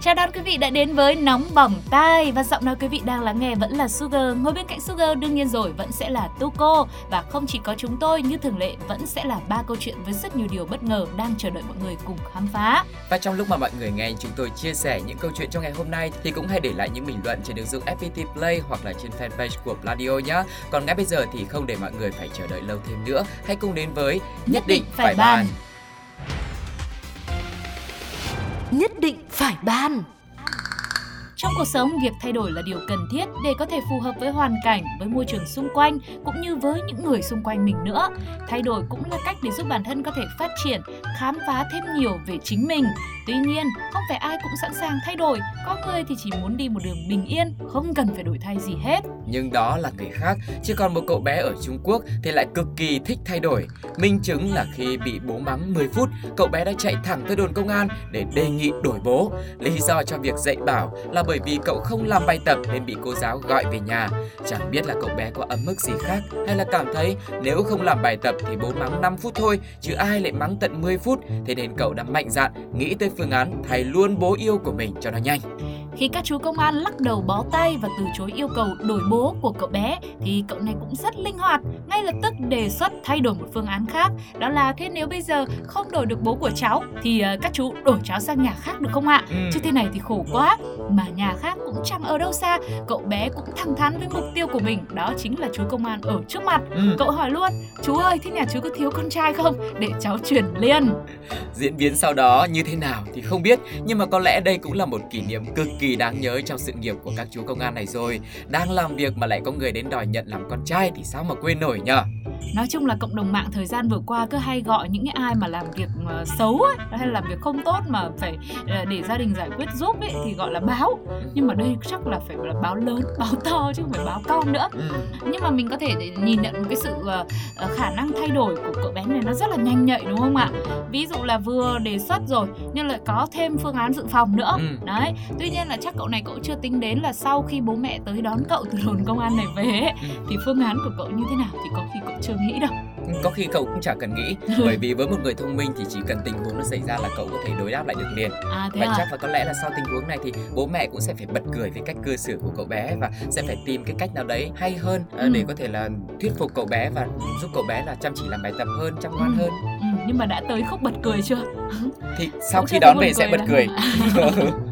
Chào đón quý vị đã đến với Nóng Bỏng Tai Và giọng nói quý vị đang lắng nghe vẫn là Sugar. Ngồi bên cạnh Sugar đương nhiên rồi vẫn sẽ là Tuko. Và không chỉ có chúng tôi như thường lệ vẫn sẽ là ba câu chuyện với rất nhiều điều bất ngờ đang chờ đợi mọi người cùng khám phá. Và trong lúc mà mọi người nghe chúng tôi chia sẻ những câu chuyện trong ngày hôm nay thì cũng hãy để lại những bình luận trên ứng dụng FPT Play hoặc là trên fanpage của Pladio nhé. Còn ngay bây giờ thì không để mọi người phải chờ đợi lâu thêm nữa, hãy cùng đến với Nhất định phải bàn. Nhất định phải ban Trong cuộc sống, việc thay đổi là điều cần thiết để có thể phù hợp với hoàn cảnh, với môi trường xung quanh cũng như với những người xung quanh mình nữa. Thay đổi cũng là cách để giúp bản thân có thể phát triển, khám phá thêm nhiều về chính mình. Tuy nhiên, không phải ai cũng sẵn sàng thay đổi, có người thì chỉ muốn đi một đường bình yên, không cần phải đổi thay gì hết. Nhưng đó là người khác, chứ còn một cậu bé ở Trung Quốc thì lại cực kỳ thích thay đổi. Minh chứng là khi bị bố mắng 10 phút, cậu bé đã chạy thẳng tới đồn công an để đề nghị đổi bố. Lý do cho việc dạy bảo là bởi vì cậu không làm bài tập nên bị cô giáo gọi về nhà. Chẳng biết là cậu bé có ấm mức gì khác hay là cảm thấy nếu không làm bài tập thì bố mắng 5 phút thôi, chứ ai lại mắng tận 10 phút. Thế nên cậu đã mạnh dạn nghĩ tới phương án thay luôn bố yêu của mình cho nó nhanh. Khi các chú công an lắc đầu bó tay và từ chối yêu cầu đổi bố của cậu bé thì cậu này cũng rất linh hoạt, ngay lập tức đề xuất thay đổi một phương án khác. Đó là thế nếu bây giờ không đổi được bố của cháu thì ờ, các chú đổi cháu sang nhà khác được không ạ? Ừ. Chứ thế này thì khổ quá. Mà nhà khác cũng chẳng ở đâu xa, cậu bé cũng thẳng thắn với mục tiêu của mình, đó chính là chú công an ở trước mặt. Ừ. Cậu hỏi luôn, chú ơi, thế nhà chú có thiếu con trai không? Để cháu chuyển liền. Diễn biến sau đó như thế nào thì không biết, nhưng mà có lẽ đây cũng là một kỷ niệm cực kỳ đáng nhớ trong sự nghiệp của các chú công an này rồi. Đang làm việc mà lại có người đến đòi nhận làm con trai thì sao mà quên nổi nhở? Nói chung là cộng đồng mạng thời gian vừa qua cứ hay gọi những cái ai mà làm việc ờ, xấu ấy, hay làm việc không tốt mà phải ờ, để gia đình giải quyết giúp ấy thì gọi là báo. Nhưng mà đây chắc là phải là báo lớn, báo to chứ không phải báo con nữa. Ừ. Nhưng mà mình có thể nhìn nhận một cái sự ờ, khả năng thay đổi của cậu bé này nó rất là nhanh nhạy đúng không ạ? Ví dụ là vừa đề xuất rồi nhưng lại có thêm phương án dự phòng nữa. Ừ. Đấy. Tuy nhiên là chắc cậu này cậu chưa tính đến là sau khi bố mẹ tới đón cậu từ đồn công an này về ấy, thì phương án của cậu như thế nào thì có khi cậu chưa nghĩ đâu. Có khi cậu cũng chả cần nghĩ, bởi vì với một người thông minh thì chỉ cần tình huống nó xảy ra là cậu có thể đối đáp lại được liền. À thế Và à? chắc là có lẽ là sau tình huống này thì bố mẹ cũng sẽ phải bật cười với cách cư xử của cậu bé và sẽ phải tìm cái cách nào đấy hay hơn ờ, Ừ. để có thể là thuyết phục cậu bé và giúp cậu bé là chăm chỉ làm bài tập hơn, chăm ngoan Ừ. hơn. Ừ, nhưng mà đã tới khúc bật cười chưa? Thì sau Cũng khi đón về sẽ bật lắm. cười.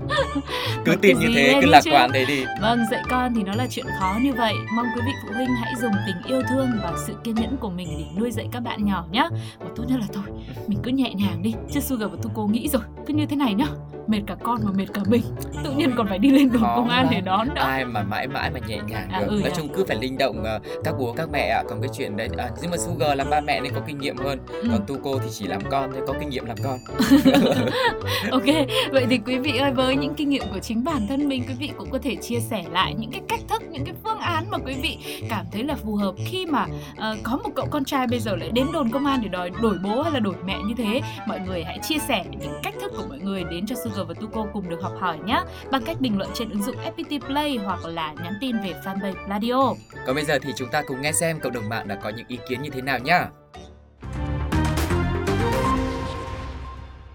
cứ tin như thế, cứ lạc chứ. quan thế đi. Vâng, dạy con thì nó là chuyện khó như vậy. Mong quý vị phụ huynh hãy dùng tình yêu thương và sự kiên nhẫn của mình để nuôi dạy các bạn nhỏ nhé. Và tốt nhất là thôi, mình cứ nhẹ nhàng đi. Chứ Sugar và Tuko nghĩ rồi, cứ như thế này nhá. Mệt cả con mà mệt cả mình. Tự nhiên còn phải đi lên đồn công an để đón nữa. ai mà mãi mãi mà nhẹ nhàng À, được ừ nói nhỉ? chung cứ phải linh động ờ, các bố các mẹ ạ còn cái chuyện đấy à, nhưng mà Sugar làm ba mẹ nên có kinh nghiệm hơn Ừ. còn Tuko thì chỉ làm con thôi có kinh nghiệm làm con Ok, vậy thì quý vị ơi với những kinh nghiệm của chính bản thân mình quý vị cũng có thể chia sẻ lại những cái cách thức, những cái phương án mà quý vị cảm thấy là phù hợp khi mà ờ, có một cậu con trai bây giờ lại đến đồn công an để đòi đổi bố hay là đổi mẹ như thế. Mọi người hãy chia sẻ những cách thức của mọi người đến cho Sugar và Tuko cùng được học hỏi nhé bằng cách bình luận trên ứng dụng FPT Play hoặc là nhắn tin về fanpage Radio. còn bây giờ thì chúng ta cùng nghe xem cộng đồng mạng đã có những ý kiến như thế nào nhá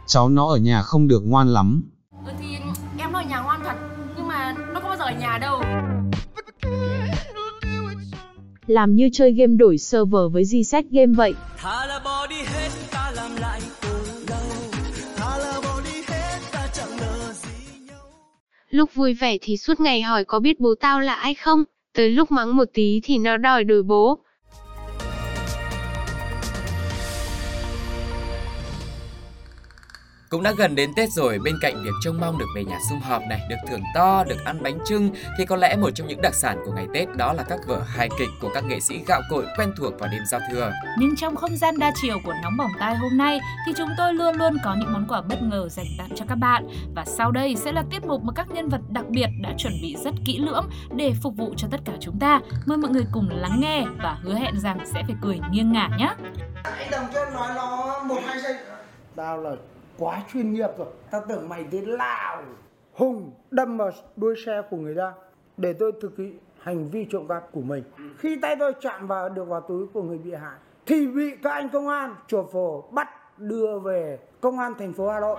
cháu nó ở nhà không được ngoan lắm. Ừ thì em nó ở nhà ngoan thật Nhưng mà nó có bao giờ ở nhà đâu làm như chơi game đổi server với Gset game vậy. Lúc vui vẻ thì suốt ngày hỏi có biết bố tao là ai không? Tới lúc mắng một tí thì nó đòi đổi bố. Cũng đã gần đến Tết rồi, bên cạnh việc trông mong được về nhà sum họp này, được thưởng to, được ăn bánh trưng thì có lẽ một trong những đặc sản của ngày Tết đó là các vở hài kịch của các nghệ sĩ gạo cội quen thuộc vào đêm giao thừa. Nhưng trong không gian đa chiều của Nóng Bỏng Tai hôm nay thì chúng tôi luôn luôn có những món quà bất ngờ dành tặng cho các bạn. Và sau đây sẽ là tiết mục mà các nhân vật đặc biệt đã chuẩn bị rất kỹ lưỡng để phục vụ cho tất cả chúng ta. Mời mọi người cùng lắng nghe và hứa hẹn rằng sẽ phải cười nghiêng ngả nhé. Anh Đồng cho nói nó một hai giây tao là quá chuyên nghiệp rồi tao tưởng mày thế lào hùng đâm vào đuôi xe của người ta để tôi thực hiện hành vi trộm cắp của mình khi tay tôi chạm vào được vào túi của người bị hại thì bị các anh công an chùa phổ bắt đưa về công an thành phố Hà Nội.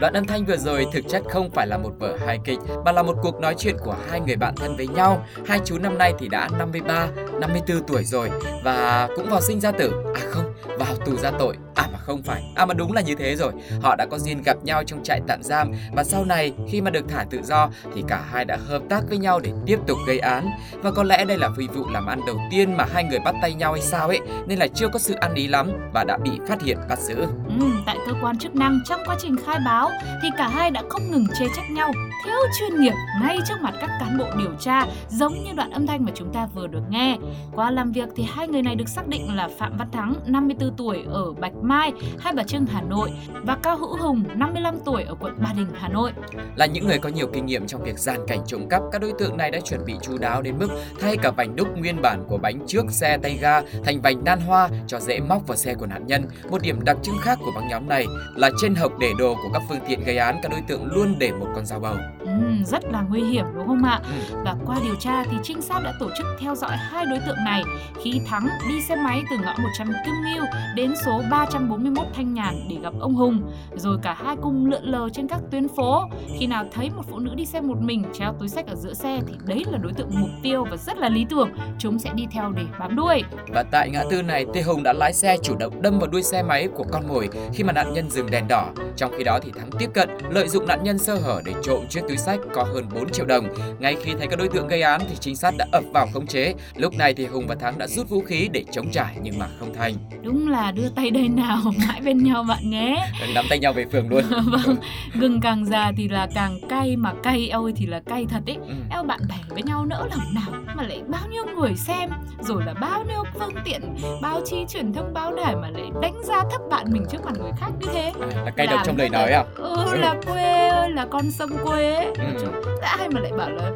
Đoạn âm thanh vừa rồi thực chất không phải là một vở hài kịch mà là một cuộc nói chuyện của hai người bạn thân với nhau. Hai chú năm nay thì đã 53, 54 tuổi rồi và cũng vào sinh ra tử. À không, vào tù ra tội. À mà không phải. À mà đúng là như thế rồi. Họ đã có duyên gặp nhau trong trại tạm giam và sau này khi mà được thả tự do thì cả hai đã hợp tác với nhau để tiếp tục gây án. Và có lẽ đây là phi vụ làm ăn đầu tiên mà hai người bắt tay nhau hay sao ấy nên là chưa có sự ăn ý lắm và đã bị phát hiện bắt giữ. Ừ, tại cơ quan chức năng trong quá trình khai báo thì cả hai đã không ngừng chê trách nhau thiếu chuyên nghiệp ngay trước mặt các cán bộ điều tra giống như đoạn âm thanh mà chúng ta vừa được nghe. Qua làm việc thì hai người này được xác định là Phạm Văn Thắng 54 tuổi ở Bạch Mai, Hai Bà Trưng, Hà Nội và Cao Hữu Hùng 55 tuổi ở quận Ba Đình, Hà Nội. Là những người có nhiều kinh nghiệm trong việc gian cảnh trộm cắp, các đối tượng này đã chuẩn bị chú đáo đến mức thay cả vành đúc nguyên bản của bánh trước xe tay ga thành vành nan hoa cho dễ móc vào xe của nạn nhân. Một điểm đặc trưng khác của băng nhóm này là trên hộc để đồ của các phương tiện gây án, các đối tượng luôn để một con dao bầu. Ừ, rất là nguy hiểm đúng không ạ? Ừ. Và qua điều tra thì trinh sát đã tổ chức theo dõi hai đối tượng này khi Thắng đi xe máy từ ngõ 100 Kim Ngưu đến số 341 Thanh Nhàn để gặp ông Hùng. Rồi cả hai cùng lượn lờ trên các tuyến phố. Khi nào thấy một phụ nữ đi xe một mình treo túi sách ở giữa xe thì đấy là đối tượng mục tiêu và rất là lý tưởng. Chúng sẽ đi theo để bám đuôi. Và tại ngã tư này, Tê Hùng đã lái xe chủ động đâm vào đuôi xe máy của con mồi khi mà nạn nhân dừng đèn đỏ. Trong khi đó thì Thắng tiếp cận, lợi dụng nạn nhân sơ hở để trộm chiếc túi sách có hơn 4 triệu đồng. Ngay khi thấy các đối tượng gây án thì trinh sát đã ập vào khống chế. Lúc này thì Hùng và Thắng đã rút vũ khí để chống trả nhưng mà không thành. Đúng là đưa tay đây nào mãi bên nhau bạn nhé. Nắm tay nhau về phường luôn. vâng, gừng càng già thì là càng cay mà cay ôi thì là cay thật ấy. Ừ. Eo bạn bè với nhau nỡ lòng nào mà lại bao nhiêu người xem rồi là bao nhiêu phương tiện báo chí truyền thông báo đài mà lại đánh giá thấp bạn mình trước mặt người khác như thế. À, là cay độc trong lời là- nói à? Ừ là quê ơi là con sông quê ấy. Ừ. Ai mà lại bảo là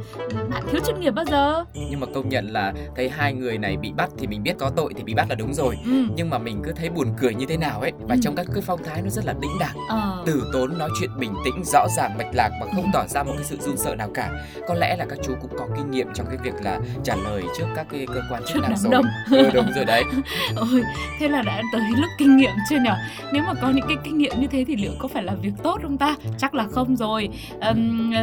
bạn thiếu chuyên nghiệp bao giờ? Nhưng mà công nhận là thấy hai người này bị bắt thì mình biết có tội thì bị bắt là đúng rồi. Ừ. Nhưng mà mình cứ thấy buồn cười như thế nào ấy và Ừ. trong các cái phong thái nó rất là đĩnh đạc Ờ. từ tốn nói chuyện bình tĩnh rõ ràng mạch lạc và không tỏ ra một cái sự run sợ nào cả có lẽ là các chú cũng có kinh nghiệm trong cái việc là trả lời trước các cái cơ quan chức năng rồi đông. ừ, đúng rồi đấy Ôi, thế là đã tới lúc kinh nghiệm chưa nhở? Nếu mà có những cái kinh nghiệm như thế thì liệu có phải là việc tốt không ta? Chắc là không rồi. Ờ,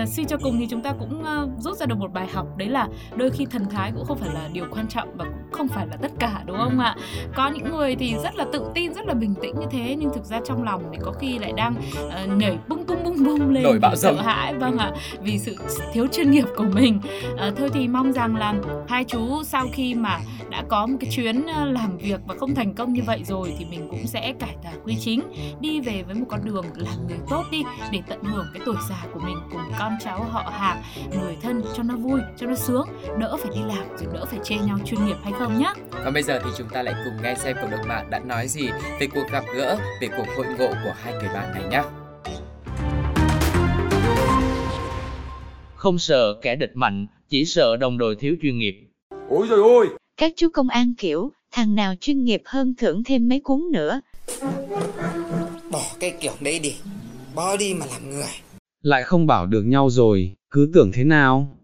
suy cho cùng thì chúng ta cũng ờ, rút ra được một bài học đấy là đôi khi thần thái cũng không phải là điều quan trọng và cũng không phải là tất cả đúng không ạ? Có những người thì rất là tự tin, rất là bình tĩnh như thế. Nhưng thực ra trong lòng thì có khi lại đang uh, nhảy bung tung bung bung lên Nổi bão sợ hãi vâng ạ vì sự thiếu chuyên nghiệp của mình. Ờ, thôi thì mong rằng là hai chú sau khi mà đã có một cái chuyến ờ, làm việc và không thành công như vậy rồi thì mình cũng sẽ cải tà quy chính đi về với một con đường làm người tốt đi để tận hưởng cái tuổi già của mình cùng con cháu họ hàng người thân cho nó vui cho nó sướng đỡ phải đi làm rồi đỡ phải chê nhau chuyên nghiệp hay không nhá. Còn bây giờ thì chúng ta lại cùng nghe xem cộng đồng mạng đã nói gì về cuộc gặp gỡ về cuộc hội ngộ của hai người bạn này nhé Không sợ kẻ địch mạnh, chỉ sợ đồng đội thiếu chuyên nghiệp. Ôi trời ơi! Các chú công an kiểu, thằng nào chuyên nghiệp hơn thưởng thêm mấy cuốn nữa. Bỏ cái kiểu đấy đi, bỏ đi mà làm người. Lại không bảo được nhau rồi, cứ tưởng thế nào?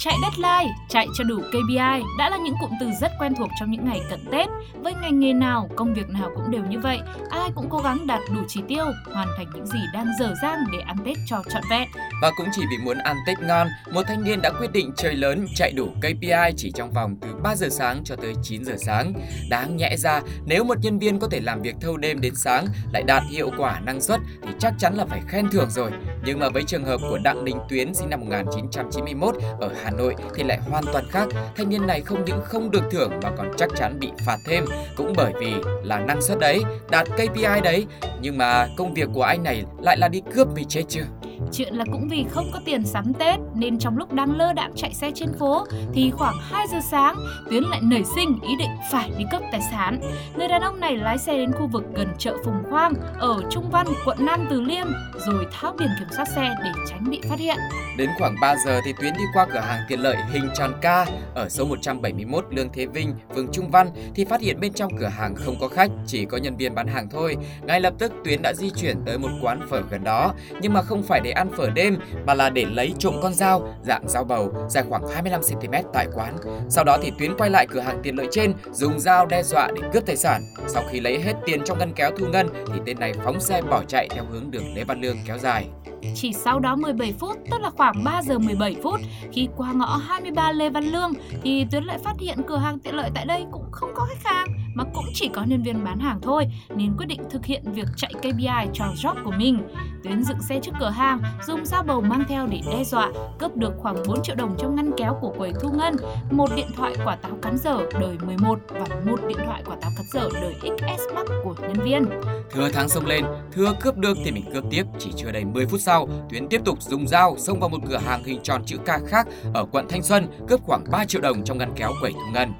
Chạy deadline, chạy cho đủ KPI đã là những cụm từ rất quen thuộc trong những ngày cận Tết. Với ngành nghề nào, công việc nào cũng đều như vậy, ai cũng cố gắng đạt đủ chỉ tiêu, hoàn thành những gì đang dở dang để ăn Tết cho trọn vẹn. Và cũng chỉ vì muốn ăn Tết ngon, một thanh niên đã quyết định chơi lớn chạy đủ KPI chỉ trong vòng từ 3 giờ sáng cho tới 9 giờ sáng. Đáng nhẽ ra, nếu một nhân viên có thể làm việc thâu đêm đến sáng lại đạt hiệu quả năng suất thì chắc chắn là phải khen thưởng rồi. Nhưng mà với trường hợp của Đặng Đình Tuyến sinh năm 1991 ở Hà Nội thì lại hoàn toàn khác. Thanh niên này không những không được thưởng mà còn chắc chắn bị phạt thêm cũng bởi vì là năng suất đấy, đạt KPI đấy. Nhưng mà công việc của anh này lại là đi cướp mới chết chưa. Chuyện là cũng vì không có tiền sắm Tết nên trong lúc đang lơ đạm chạy xe trên phố thì khoảng 2 giờ sáng Tuyến lại nảy sinh ý định phải đi cướp tài sản. Người đàn ông này lái xe đến khu vực gần chợ Phùng Khoang ở Trung Văn, quận Nam Từ Liêm rồi tháo biển kiểm soát xe để tránh bị phát hiện. Đến khoảng 3 giờ thì Tuyến đi qua cửa hàng tiện lợi hình tròn ca ở số 171 Lương Thế Vinh, phường Trung Văn thì phát hiện bên trong cửa hàng không có khách, chỉ có nhân viên bán hàng thôi. Ngay lập tức Tuyến đã di chuyển tới một quán phở gần đó, nhưng mà không phải để ăn phở đêm mà là để lấy trộm con dao dạng dao bầu dài khoảng 25 cm tại quán. Sau đó thì Tuyến quay lại cửa hàng tiện lợi trên, dùng dao đe dọa để cướp tài sản. Sau khi lấy hết tiền trong ngân kéo thu ngân thì tên này phóng xe bỏ chạy theo hướng đường Lê Văn Lương kéo dài. Chỉ sau đó 17 phút, tức là khoảng 3 giờ 17 phút, khi qua ngõ 23 Lê Văn Lương thì Tuyến lại phát hiện cửa hàng tiện lợi tại đây cũng không có khách hàng mà cũng chỉ có nhân viên bán hàng thôi nên quyết định thực hiện việc chạy KPI cho job của mình. Tuyến dựng xe trước cửa hàng, dùng dao bầu mang theo để đe dọa, cướp được khoảng 4 triệu đồng trong ngăn kéo của quầy thu ngân, một điện thoại quả táo cắn dở đời 11 và một điện thoại quả táo cắn dở đời XS Max của nhân viên. Thừa thắng xông lên, thừa cướp được thì mình cướp tiếp. Chỉ chưa đầy 10 phút sau, Tuyến tiếp tục dùng dao xông vào một cửa hàng hình tròn chữ K khác ở quận Thanh Xuân, cướp khoảng 3 triệu đồng trong ngăn kéo quầy thu ngân.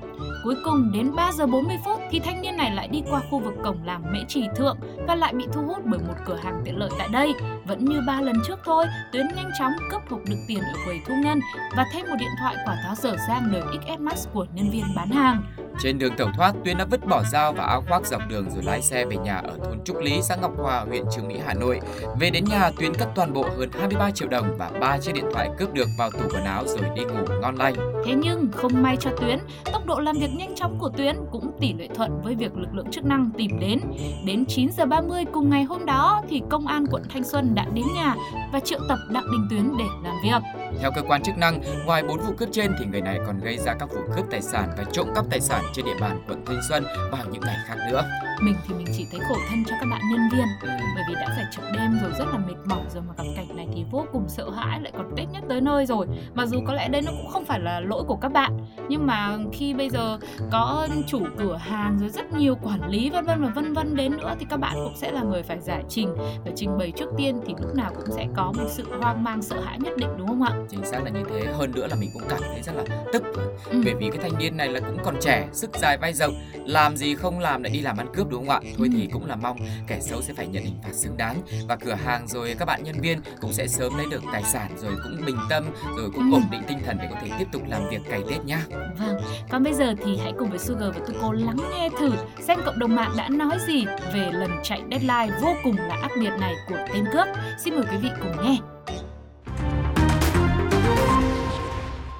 Cuối cùng đến 3 giờ 40 phút thì thanh niên này lại đi qua khu vực cổng làng Mễ Trì Thượng và lại bị thu hút bởi một cửa hàng tiện lợi tại đây. Vẫn như ba lần trước thôi, Tuyến nhanh chóng cướp hộp được tiền ở quầy thu ngân và thêm một điện thoại quả táo dở dang đời XS Max của nhân viên bán hàng. Trên đường tẩu thoát, Tuyến đã vứt bỏ dao và áo khoác dọc đường rồi lái xe về nhà ở thôn Trúc Lý, xã Ngọc Hòa, huyện Trường Mỹ, Hà Nội. Về đến nhà, Tuyến cất toàn bộ hơn 23 triệu đồng và ba chiếc điện thoại cướp được vào tủ quần áo rồi đi ngủ ngon lành. Thế nhưng không may cho Tuyến, tốc độ làm việc nhanh chóng của Tuyến cũng tỷ lệ thuận với việc lực lượng chức năng tìm đến. Đến 9 giờ 30 cùng ngày hôm đó thì công an quận Thanh Xuân đã đến nhà và triệu tập Đặng Đình Tuyến để làm việc. Theo cơ quan chức năng, ngoài 4 vụ cướp trên thì người này còn gây ra các vụ cướp tài sản và trộm cắp tài sản trên địa bàn quận Thanh Xuân vào những ngày khác nữa. Mình thì mình chỉ thấy khổ thân cho các bạn nhân viên bởi vì đã phải trực đêm rồi rất là mệt mỏi rồi mà gặp cảnh này thì vô cùng sợ hãi lại còn Tết nhất tới nơi rồi. Mặc dù có lẽ đây nó cũng không phải là lỗi của các bạn nhưng mà khi bây giờ có chủ cửa hàng rồi rất nhiều quản lý vân vân và vân vân đến nữa thì các bạn cũng sẽ là người phải giải trình và trình bày trước tiên thì lúc nào cũng sẽ có một sự hoang mang sợ hãi nhất định đúng không ạ? Chính xác là như thế. Hơn nữa là mình cũng cảm thấy rất là tức Ừ. bởi vì cái thanh niên này là cũng còn trẻ, sức dài vai rộng, làm gì không làm lại đi làm ăn cướp đúng không ạ? Thôi thì cũng là mong kẻ xấu sẽ phải nhận hình phạt xứng đáng và cửa hàng rồi các bạn nhân viên cũng sẽ sớm lấy được tài sản rồi cũng bình tâm rồi cũng Ừ. ổn định tinh thần để có thể tiếp tục làm việc cày Tết nhá. Vâng, còn bây giờ thì hãy cùng với Sugar và Tuko lắng nghe thử xem cộng đồng mạng đã nói gì về lần chạy deadline vô cùng là ác liệt này của tên cướp. Xin mời quý vị cùng nghe.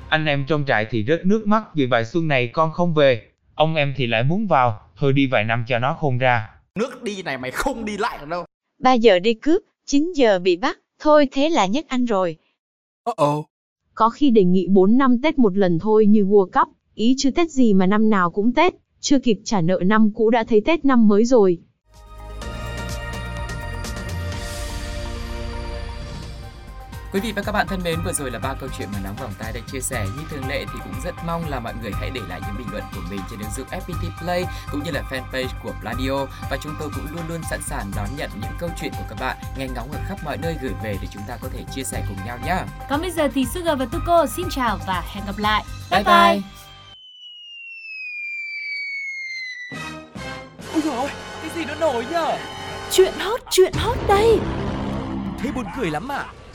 Anh em trong trại thì rớt nước mắt vì vài xuân này con không về. Ông em thì lại muốn vào, thôi đi vài năm cho nó khôn ra. Nước đi này mày không đi lại được đâu. 3 giờ đi cướp, 9 giờ bị bắt, thôi thế là nhất anh rồi. Uh-oh. Có khi đề nghị 4 năm Tết một lần thôi như World Cup, ý chứ Tết gì mà năm nào cũng Tết, chưa kịp trả nợ năm cũ đã thấy Tết năm mới rồi. Quý vị và các bạn thân mến, vừa rồi là ba câu chuyện mà nóng vòng tay đã chia sẻ. Như thường lệ thì cũng rất mong là mọi người hãy để lại những bình luận của mình trên ứng dụng FPT Play cũng như là fanpage của Pladio và chúng tôi cũng luôn luôn sẵn sàng đón nhận những câu chuyện của các bạn nghe ngóng ở khắp mọi nơi gửi về để chúng ta có thể chia sẻ cùng nhau nhé. Còn bây giờ thì Sugar và Tuko xin chào và hẹn gặp lại. Bye bye. Ôi dồi ôi, cái gì nó nổi nhở? Chuyện hot, chuyện hot đây Thế buồn cười lắm à?